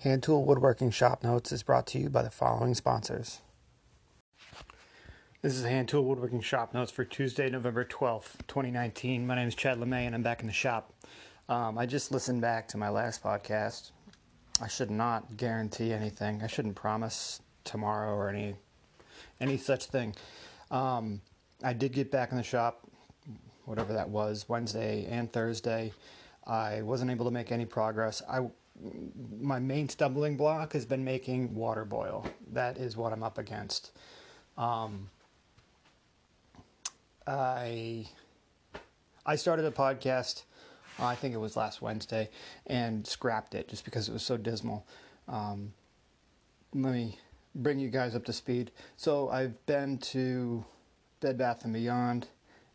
Hand Tool Woodworking Shop Notes is brought to you by the following sponsors. This is Hand Tool Woodworking Shop Notes for Tuesday, November 12th, 2019. My name is Chad LeMay and I'm back in the shop. Um, I just listened back to my last podcast. I should not guarantee anything. I shouldn't promise tomorrow or any any such thing. Um, I did get back in the shop, whatever that was, Wednesday and Thursday. I wasn't able to make any progress. I my main stumbling block has been making water boil. That is what I'm up against. Um, I I started a podcast. I think it was last Wednesday, and scrapped it just because it was so dismal. Um, let me bring you guys up to speed. So I've been to Bed Bath and Beyond,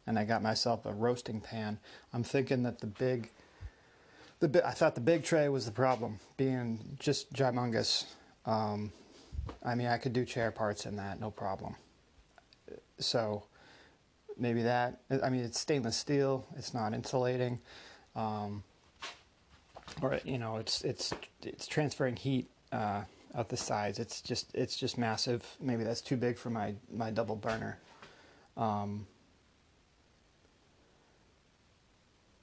and I got myself a roasting pan. I'm thinking that the big the I thought the big tray was the problem, being just humongous. Um, I mean, I could do chair parts in that, no problem. So maybe that. I mean, it's stainless steel. It's not insulating, um, or you know, it's it's it's transferring heat uh, out the sides. It's just it's just massive. Maybe that's too big for my my double burner. Um,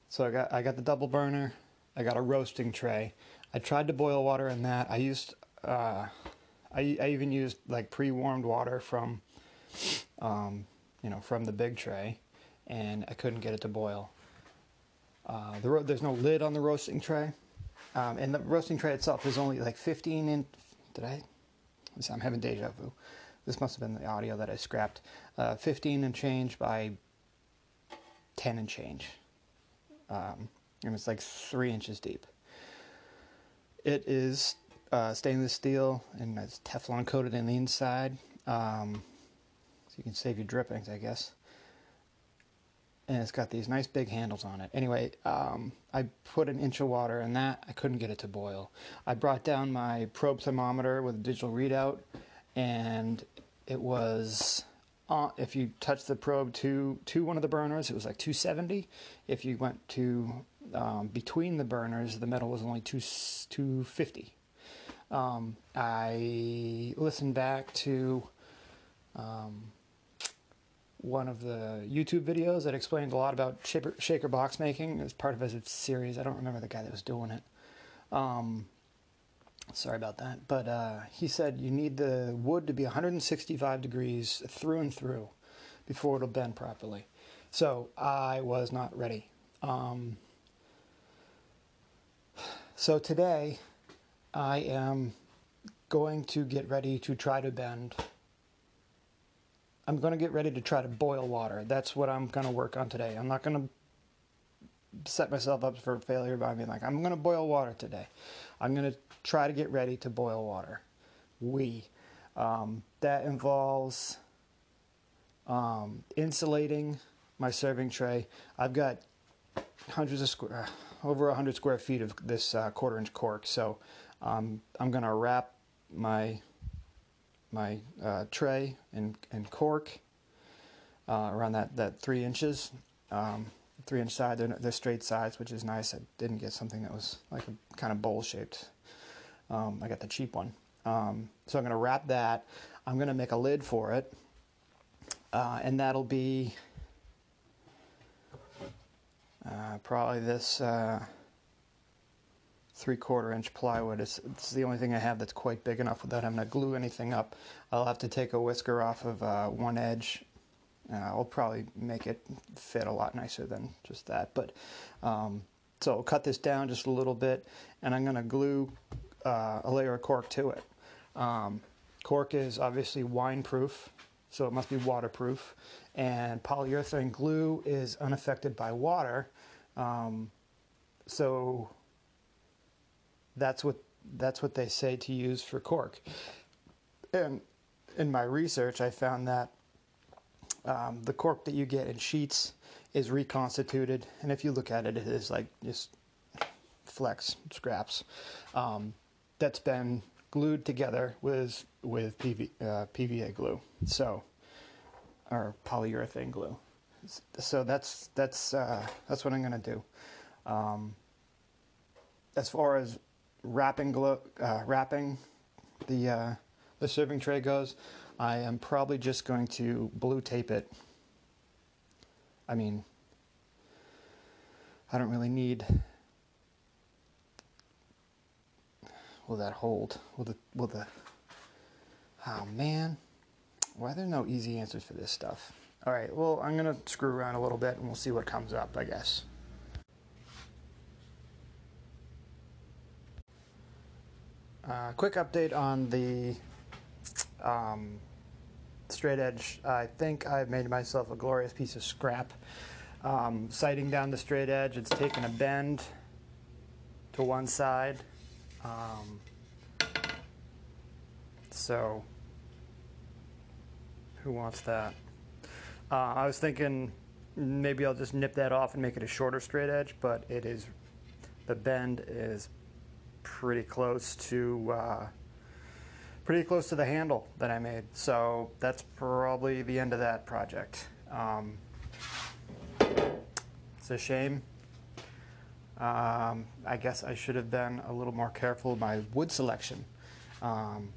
so I got I got the double burner. I got a roasting tray. I tried to boil water in that. I used, uh, I, I even used like pre-warmed water from, um, you know, from the big tray, and I couldn't get it to boil. Uh, the there's no lid on the roasting tray, um, and the roasting tray itself is only like 15 in. Did I? I'm having deja vu. This must have been the audio that I scrapped. Uh, 15 and change by 10 and change. Um, and it's like three inches deep. It is uh, stainless steel and it's Teflon coated in the inside, um, so you can save your drippings, I guess. And it's got these nice big handles on it. Anyway, um, I put an inch of water in that. I couldn't get it to boil. I brought down my probe thermometer with a digital readout, and it was uh, if you touch the probe to to one of the burners, it was like 270. If you went to um, between the burners, the metal was only two, 250. Um, I listened back to um, one of the YouTube videos that explained a lot about shaker, shaker box making as part of his series. I don't remember the guy that was doing it. Um, sorry about that. But uh, he said you need the wood to be 165 degrees through and through before it'll bend properly. So I was not ready. Um, so today, I am going to get ready to try to bend. I'm going to get ready to try to boil water. That's what I'm going to work on today. I'm not going to set myself up for failure by being like, I'm going to boil water today. I'm going to try to get ready to boil water. We. Um, that involves um, insulating my serving tray. I've got hundreds of square over 100 square feet of this uh, quarter inch cork. So um, I'm going to wrap my my uh, tray and, and cork uh, around that, that three inches, um, three inch side. They're, they're, straight sides, which is nice. I didn't get something that was like a kind of bowl shaped. Um, I got the cheap one. Um, so I'm going to wrap that. I'm going to make a lid for it, uh, and that'll be uh, probably this uh, three quarter inch plywood. It's, it's, the only thing I have that's quite big enough without having to glue anything up. I'll have to take a whisker off of uh, one edge. Uh, I'll probably make it fit a lot nicer than just that. But um, so I'll cut this down just a little bit, and I'm going to glue uh, a layer of cork to it. Um, cork is obviously wine proof, so it must be waterproof. And polyurethane glue is unaffected by water, um, so that's what that's what they say to use for cork. And in my research, I found that um, the cork that you get in sheets is reconstituted, and if you look at it, it is like just flex scraps um, that's been glued together with with PV, uh, PVA glue, so or polyurethane glue so that's that's uh, that's what I'm gonna do. Um, as far as wrapping glo- uh, wrapping the uh, the serving tray goes, I am probably just going to blue tape it. I mean, I don't really need. Will that hold? Will the will the? Oh man, why are there no easy answers for this stuff? All right, well I'm gonna screw around a little bit and we'll see what comes up. I guess. Uh, quick update on the um, straight edge. I think I've made myself a glorious piece of scrap. Um, sighting down the straight edge, it's taken a bend to one side. Um, so, who wants that? Uh, I was thinking maybe I'll just nip that off and make it a shorter straight edge, but it is, the bend is pretty close to uh, pretty close to the handle that I made. So that's probably the end of that project. Um, it's a shame. Um, I guess I should have been a little more careful with my wood selection. Um,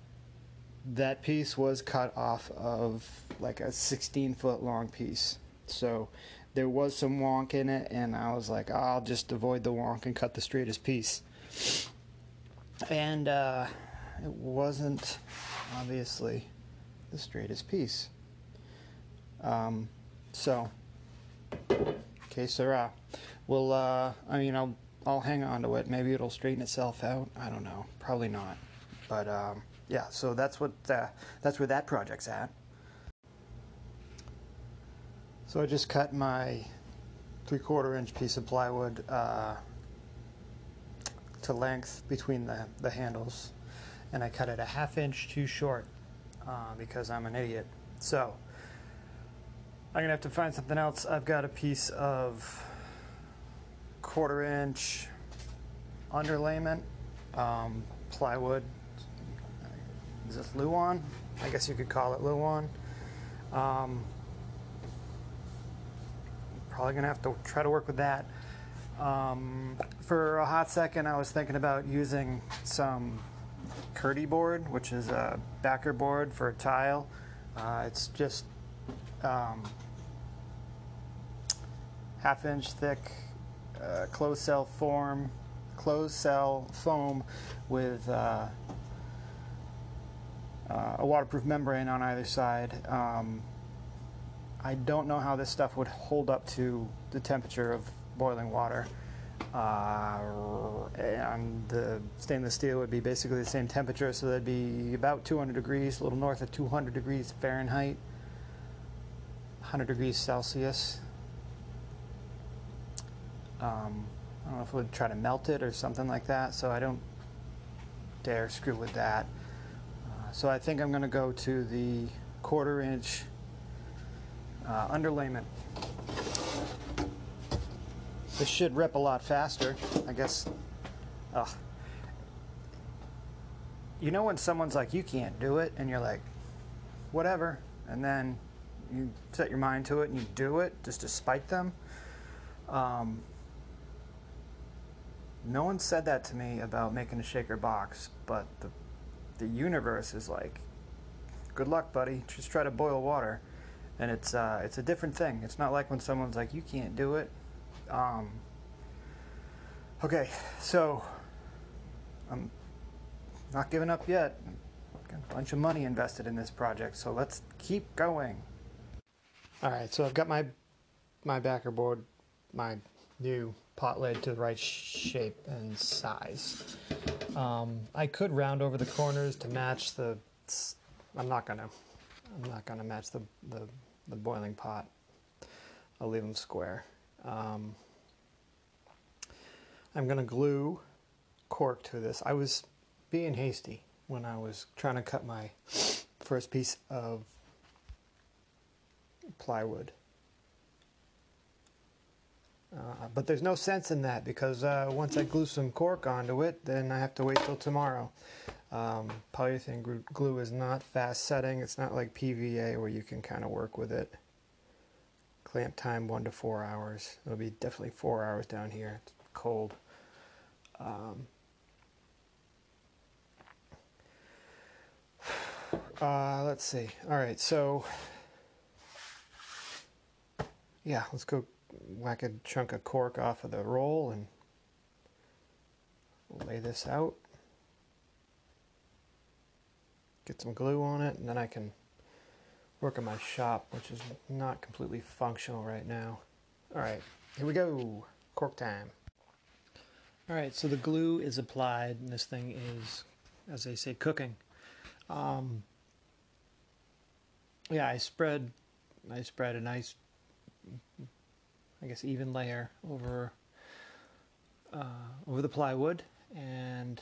that piece was cut off of like a 16 foot long piece. So there was some wonk in it, and I was like, oh, I'll just avoid the wonk and cut the straightest piece and uh, it wasn't obviously the straightest piece. Um, so, okay, sirrah. Well, uh, I mean, I'll I'll hang on to it. Maybe it'll straighten itself out. I don't know. Probably not. But um, yeah, so that's what uh, that's where that project's at. So I just cut my three-quarter inch piece of plywood. Uh, to length between the, the handles and I cut it a half inch too short uh, because I'm an idiot. So I'm gonna have to find something else. I've got a piece of quarter inch underlayment um, plywood. Is this Luan? I guess you could call it Luan. Um, probably gonna have to try to work with that. Um, for a hot second, I was thinking about using some Kerdi board, which is a backer board for a tile. Uh, it's just um, half inch thick uh, closed cell form, closed cell foam with uh, uh, a waterproof membrane on either side. Um, I don't know how this stuff would hold up to the temperature of boiling water. Uh, and the stainless steel would be basically the same temperature, so that'd be about 200 degrees, a little north of 200 degrees Fahrenheit, 100 degrees Celsius. Um, I don't know if we'd try to melt it or something like that, so I don't dare screw with that. So I think I'm going to go to the quarter inch uh, underlayment. This should rip a lot faster. I guess. You know when someone's like, you can't do it, and you're like, whatever, and then you set your mind to it and you do it just to spite them. Um, no one said that to me about making a shaker box, but the the universe is like, good luck, buddy. Just try to boil water, and it's uh, it's a different thing. It's not like when someone's like, you can't do it. Um, okay, so I'm not giving up yet. I've Got a bunch of money invested in this project, so let's keep going. All right, so I've got my my backer board, my new pot lid to the right shape and size. Um, I could round over the corners to match the. I'm not gonna. I'm not gonna match the the, the boiling pot. I'll leave them square. Um, I'm to glue cork to this. I was being hasty when I was trying to cut my first piece of plywood. Uh, but there's no sense in that because uh, once I glue some cork onto it, then I have to wait till tomorrow. Um, polyurethane glue is not fast setting. It's not like PVA where you can kind of work with it. Clamp time one to four hours. It'll be definitely four hours down here. It's cold. Um, uh, let's see. All right, so yeah, let's go whack a chunk of cork off of the roll and lay this out. Get some glue on it, and then I can work on my shop, which is not completely functional right now. All right, here we go. Cork time. All right, so the glue is applied, and this thing is, as they say, cooking. Um, yeah, I spread, I spread a nice, I guess, even layer over uh, over the plywood, and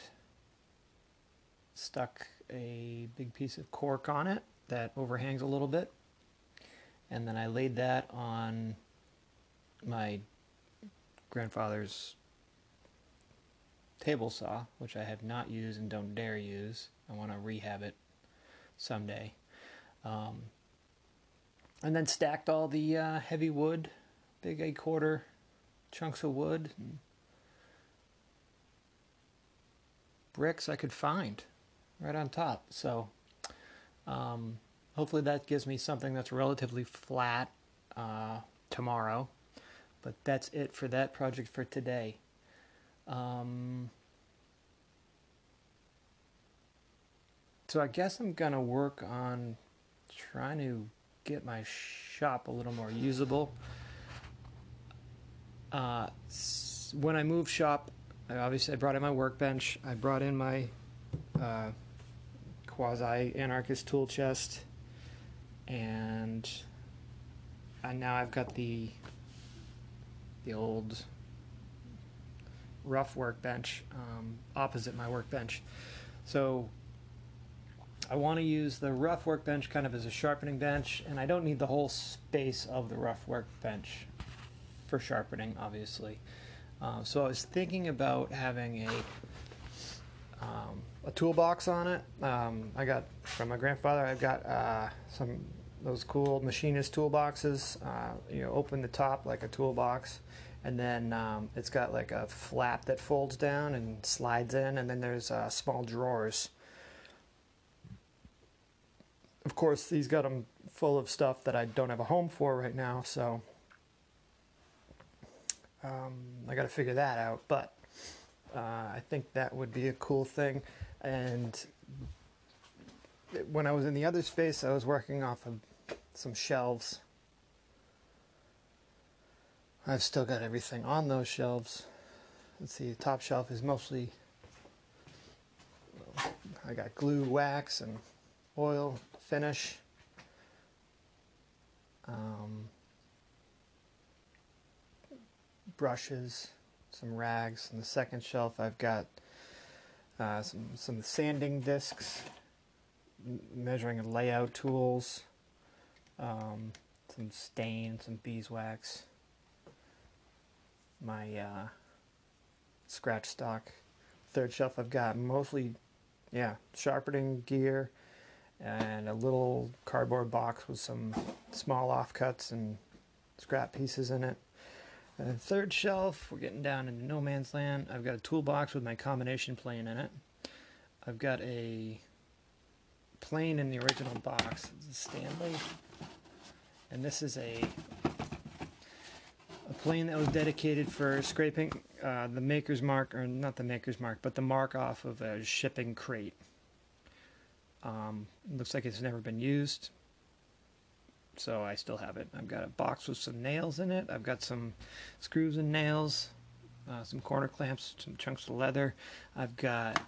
stuck a big piece of cork on it that overhangs a little bit, and then I laid that on my grandfather's table saw, which I have not used and don't dare use. I want to rehab it someday. Um, and then stacked all the uh, heavy wood, big eight quarter chunks of wood, bricks I could find right on top. So um, hopefully that gives me something that's relatively flat uh, tomorrow. But that's it for that project for today. Um, so I guess I'm going to work on trying to get my shop a little more usable. Uh, when I moved shop, I obviously I brought in my workbench. I brought in my uh, quasi anarchist tool chest, and and now I've got the the old rough workbench um, opposite my workbench. So I want to use the rough workbench kind of as a sharpening bench, and I don't need the whole space of the rough workbench for sharpening, obviously. Uh, so I was thinking about having a um, a toolbox on it. Um, I got from my grandfather. I've got uh, some those cool machinist toolboxes. Uh, you know, open the top like a toolbox, and then um, it's got like a flap that folds down and slides in, and then there's uh, small drawers of course, he's got them full of stuff that I don't have a home for right now, so um, I got to figure that out. But uh, I think that would be a cool thing. And when I was in the other space, I was working off of some shelves. I've still got everything on those shelves. Let's see, the top shelf is mostly. I got glue, wax, and oil finish. Um, brushes, some rags. On the second shelf, I've got uh, some some sanding discs, measuring and layout tools, um, some stain, some beeswax, my uh, scratch stock. Third shelf, I've got mostly, yeah, sharpening gear, and a little cardboard box with some small offcuts and scrap pieces in it. The third shelf, we're getting down into no man's land. I've got a toolbox with my combination plane in it. I've got a plane in the original box, it's a Stanley, and this is a a plane that was dedicated for scraping uh, the maker's mark, or not the maker's mark, but the mark off of a shipping crate. Um, looks like it's never been used. So I still have it. I've got a box with some nails in it. I've got some screws and nails, uh, some corner clamps, some chunks of leather. I've got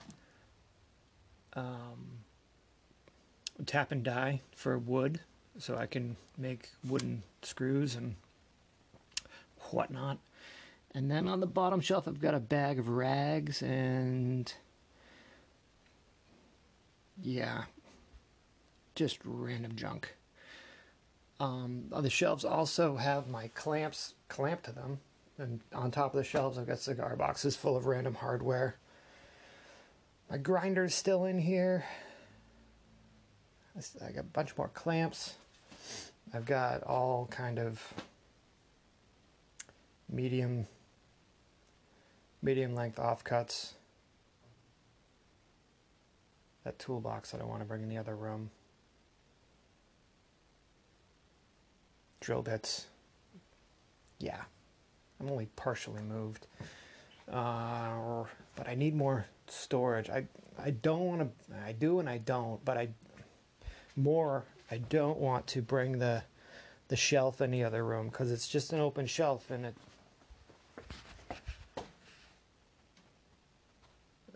um, tap and die for wood, so I can make wooden screws and whatnot. And then on the bottom shelf, I've got a bag of rags and yeah, just random junk. Um, the shelves also have my clamps clamped to them, and on top of the shelves, I've got cigar boxes full of random hardware. My grinder's still in here. I got a bunch more clamps. I've got all kind of medium medium length offcuts that toolbox that I want to bring in the other room. Drill bits. Yeah, I'm only partially moved. Uh, but I need more storage. I I don't want to. I do and I don't. But I more. I don't want to bring the the shelf in the other room because it's just an open shelf and it.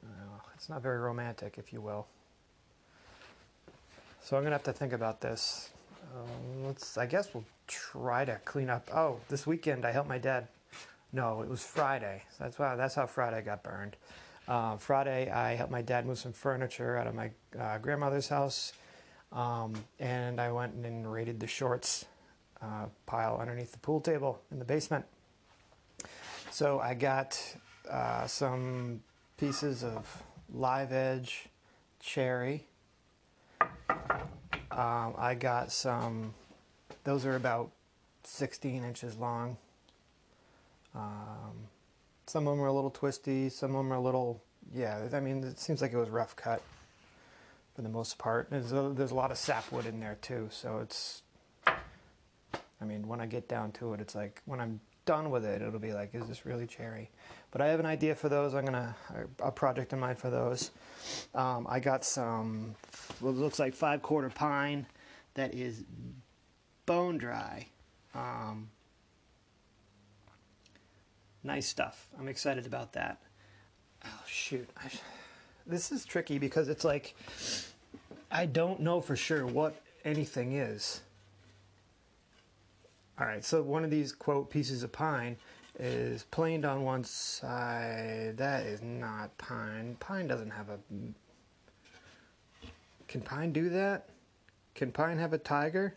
Uh, it's not very romantic, if you will. So I'm gonna have to think about this. Um, let's. I guess we'll try to clean up. Oh, this weekend I helped my dad. No, it was Friday. That's why. That's how Friday got burned. Uh, Friday, I helped my dad move some furniture out of my uh, grandmother's house, um, and I went and raided the shorts uh, pile underneath the pool table in the basement. So I got uh, some pieces of live edge cherry. Um, I got some, those are about 16 inches long. Um, some of them are a little twisty, some of them are a little, yeah, I mean, it seems like it was rough cut for the most part. There's a, there's a lot of sapwood in there too, so it's, I mean, when I get down to it, it's like, when I'm done with it, it'll be like, is this really cherry? But I have an idea for those. I'm gonna, a project in mind for those. Um, I got some, what looks like five quarter pine that is bone dry. Um, nice stuff. I'm excited about that. Oh shoot, I, this is tricky because it's like I don't know for sure what anything is. All right, so one of these quote pieces of pine is planed on one side. That is not pine. Pine doesn't have a. Can pine do that? Can pine have a tiger?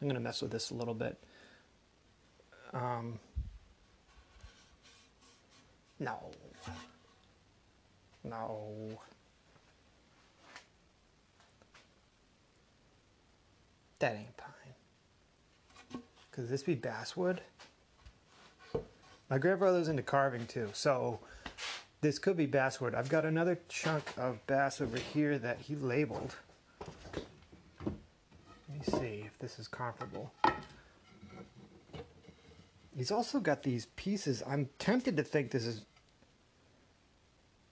I'm going to mess with this a little bit. Um, no. No. That ain't pine. Could this be basswood? My grandfather's into carving too, so this could be basswood. I've got another chunk of bass over here that he labeled. Let me see if this is comparable. He's also got these pieces. I'm tempted to think this is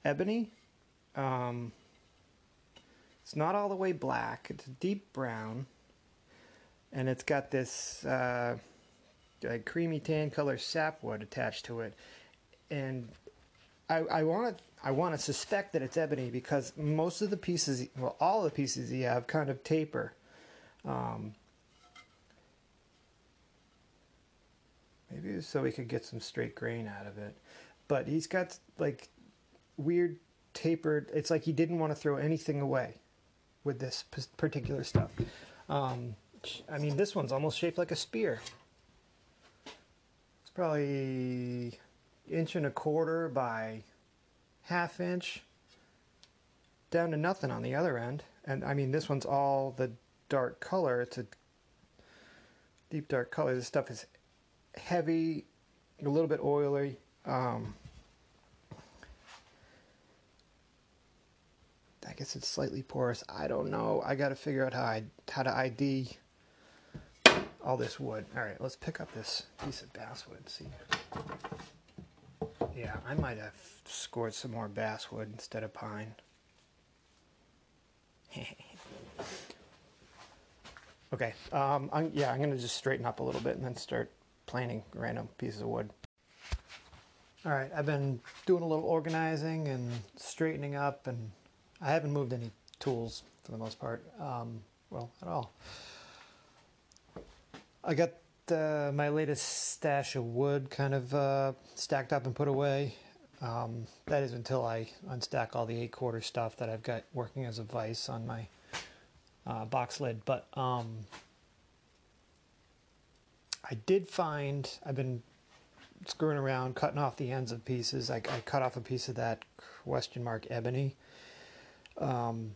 ebony. Um, it's not all the way black. It's a deep brown. And it's got this uh, like creamy tan color sapwood attached to it. And I, want to I want to suspect that it's ebony because most of the pieces, well, all the pieces you have kind of taper. Um, maybe so we could get some straight grain out of it. But he's got like weird tapered. It's like he didn't want to throw anything away with this particular stuff. Um, I mean, this one's almost shaped like a spear. It's probably inch and a quarter by half inch down to nothing on the other end. And I mean, this one's all the dark color. It's a deep dark color. This stuff is heavy, a little bit oily. Um, I guess it's slightly porous. I don't know. I got to figure out how I how to ID all this wood. All right, let's pick up this piece of basswood. See. Yeah, I might have scored some more basswood instead of pine. okay, um, I'm, yeah, I'm gonna just straighten up a little bit and then start planing random pieces of wood. All right, I've been doing a little organizing and straightening up, and I haven't moved any tools for the most part. Um, well, at all. I got uh, my latest stash of wood kind of uh, stacked up and put away. Um, that is until I unstack all the eight quarter stuff that I've got working as a vise on my uh, box lid. But um, I did find I've been screwing around, cutting off the ends of pieces. I, I cut off a piece of that question mark ebony. Um,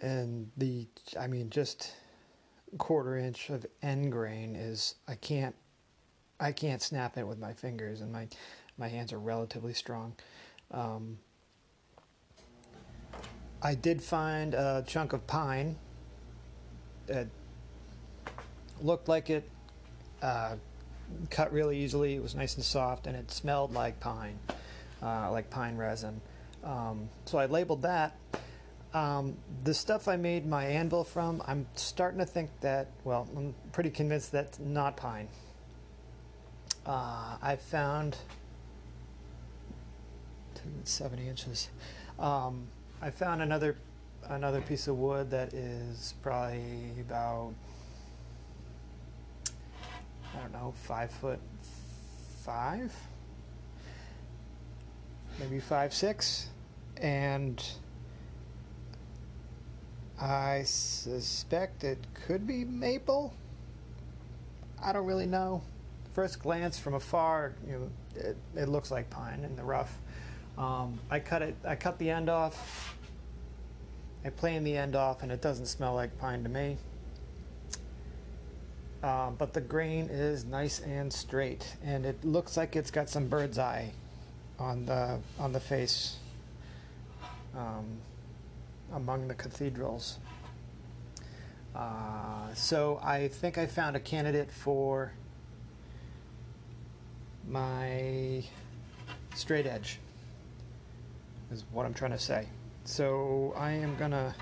and the, I mean, just quarter inch of end grain is I can't I can't snap it with my fingers and my my hands are relatively strong. Um, I did find a chunk of pine. that looked like it uh, cut really easily. It was nice and soft, and it smelled like pine, uh, like pine resin. Um, so I labeled that. Um, the stuff I made my anvil from, I'm starting to think that, well, I'm pretty convinced that's not pine. Uh, I found 70 inches. Um, I found another another piece of wood that is probably about I don't know five foot five, maybe five six, and I suspect it could be maple. I don't really know. First glance from afar, you know, it, it looks like pine in the rough. Um, I cut it. I cut the end off. I plane the end off, and it doesn't smell like pine to me. Uh, but the grain is nice and straight, and it looks like it's got some bird's eye on the on the face um, among the cathedrals. Uh, so I think I found a candidate for my straight edge is what I'm trying to say. So I am gonna,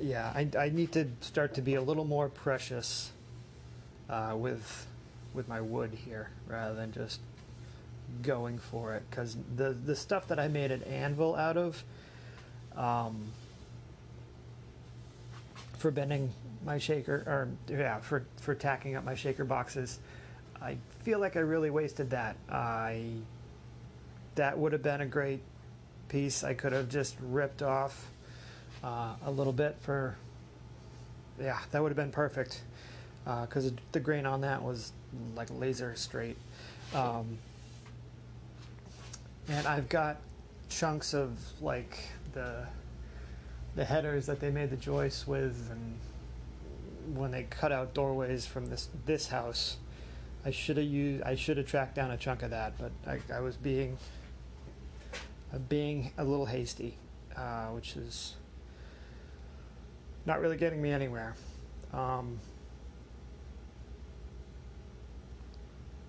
yeah, I, I need to start to be a little more precious uh, with with my wood here rather than just going for it because the the stuff that I made an anvil out of um, for bending my shaker or yeah for for tacking up my shaker boxes I feel like I really wasted that I that would have been a great piece. I could have just ripped off uh, a little bit for, yeah, that would have been perfect because uh, the grain on that was like laser straight. Um, and I've got chunks of like the the headers that they made the joists with, and when they cut out doorways from this this house, I should have used I should have tracked down a chunk of that, but I, I was being being a little hasty, uh, which is not really getting me anywhere. Um,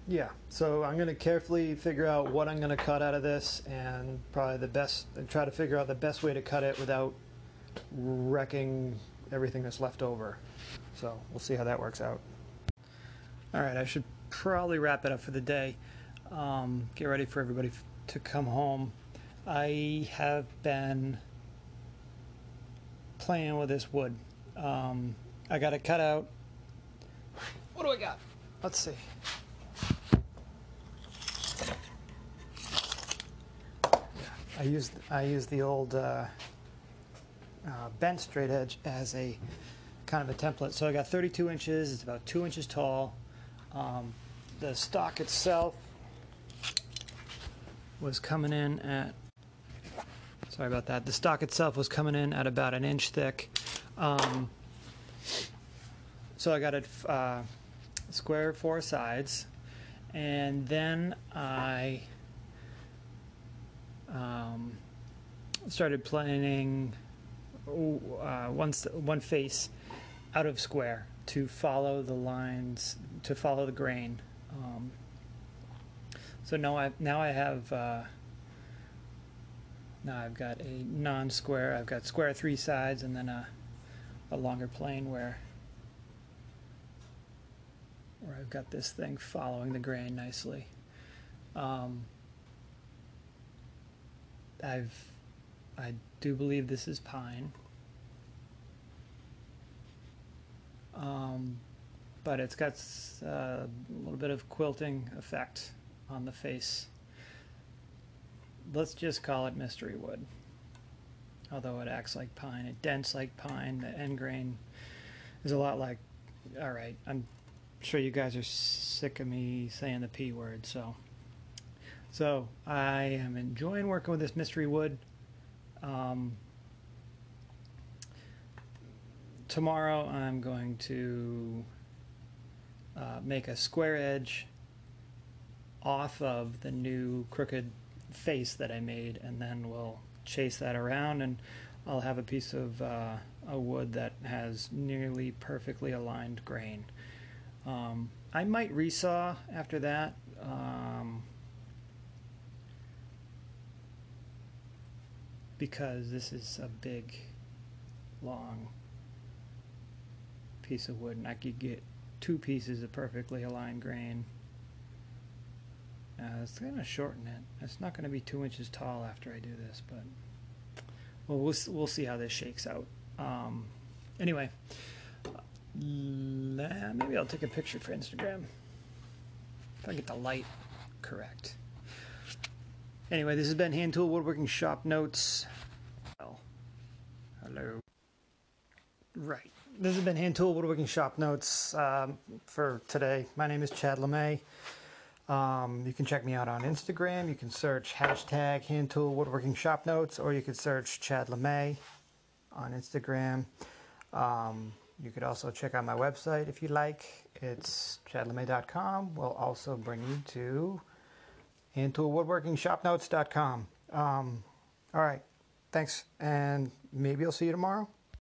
yeah, so I'm going to carefully figure out what I'm going to cut out of this and probably the best, and try to figure out the best way to cut it without wrecking everything that's left over. So we'll see how that works out. All right, I should probably wrap it up for the day. Um, get ready for everybody to come home. I have been playing with this wood. Um, I got it cut out. What do I got? Let's see. I used I used the old uh, uh, bent straight edge as a kind of a template. So I got 32 inches. It's about two inches tall. Um, the stock itself was coming in at Sorry about that. The stock itself was coming in at about an inch thick. Um, so I got it uh, square four sides, and then I um, started planning uh, one one face out of square to follow the lines to follow the grain. Um, so now I now I have. Uh, now I've got a non-square, I've got square three sides and then a, a longer plane where, where I've got this thing following the grain nicely. Um, I've, I do believe this is pine. Um, but it's got uh, a little bit of quilting effect on the face let's just call it mystery wood. Although it acts like pine, it dents like pine. The end grain is a lot like. All right, I'm sure you guys are sick of me saying the p word. So, so I am enjoying working with this mystery wood. Um, tomorrow I'm going to uh, make a square edge off of the new crooked face that I made, and then we'll chase that around, and I'll have a piece of uh, a wood that has nearly perfectly aligned grain. Um, I might resaw after that. Um, because this is a big, long piece of wood, and I could get two pieces of perfectly aligned grain. Uh, it's going to shorten it. It's not going to be two inches tall after I do this, but well, we'll we'll see how this shakes out. Um, anyway, maybe I'll take a picture for Instagram if I get the light correct. Anyway, this has been Hand Tool Woodworking Shop Notes. Well, hello. Right. This has been Hand Tool Woodworking Shop Notes um, for today. My name is Chad LeMay. Um, you can check me out on Instagram. You can search hashtag Hand Tool Woodworking Shop Notes, or you could search Chad LeMay on Instagram. Um, you could also check out my website if you like. It's chadlemay.com. We'll also bring you to handtoolwoodworkingshopnotes.com. Um, all right. Thanks, and maybe I'll see you tomorrow.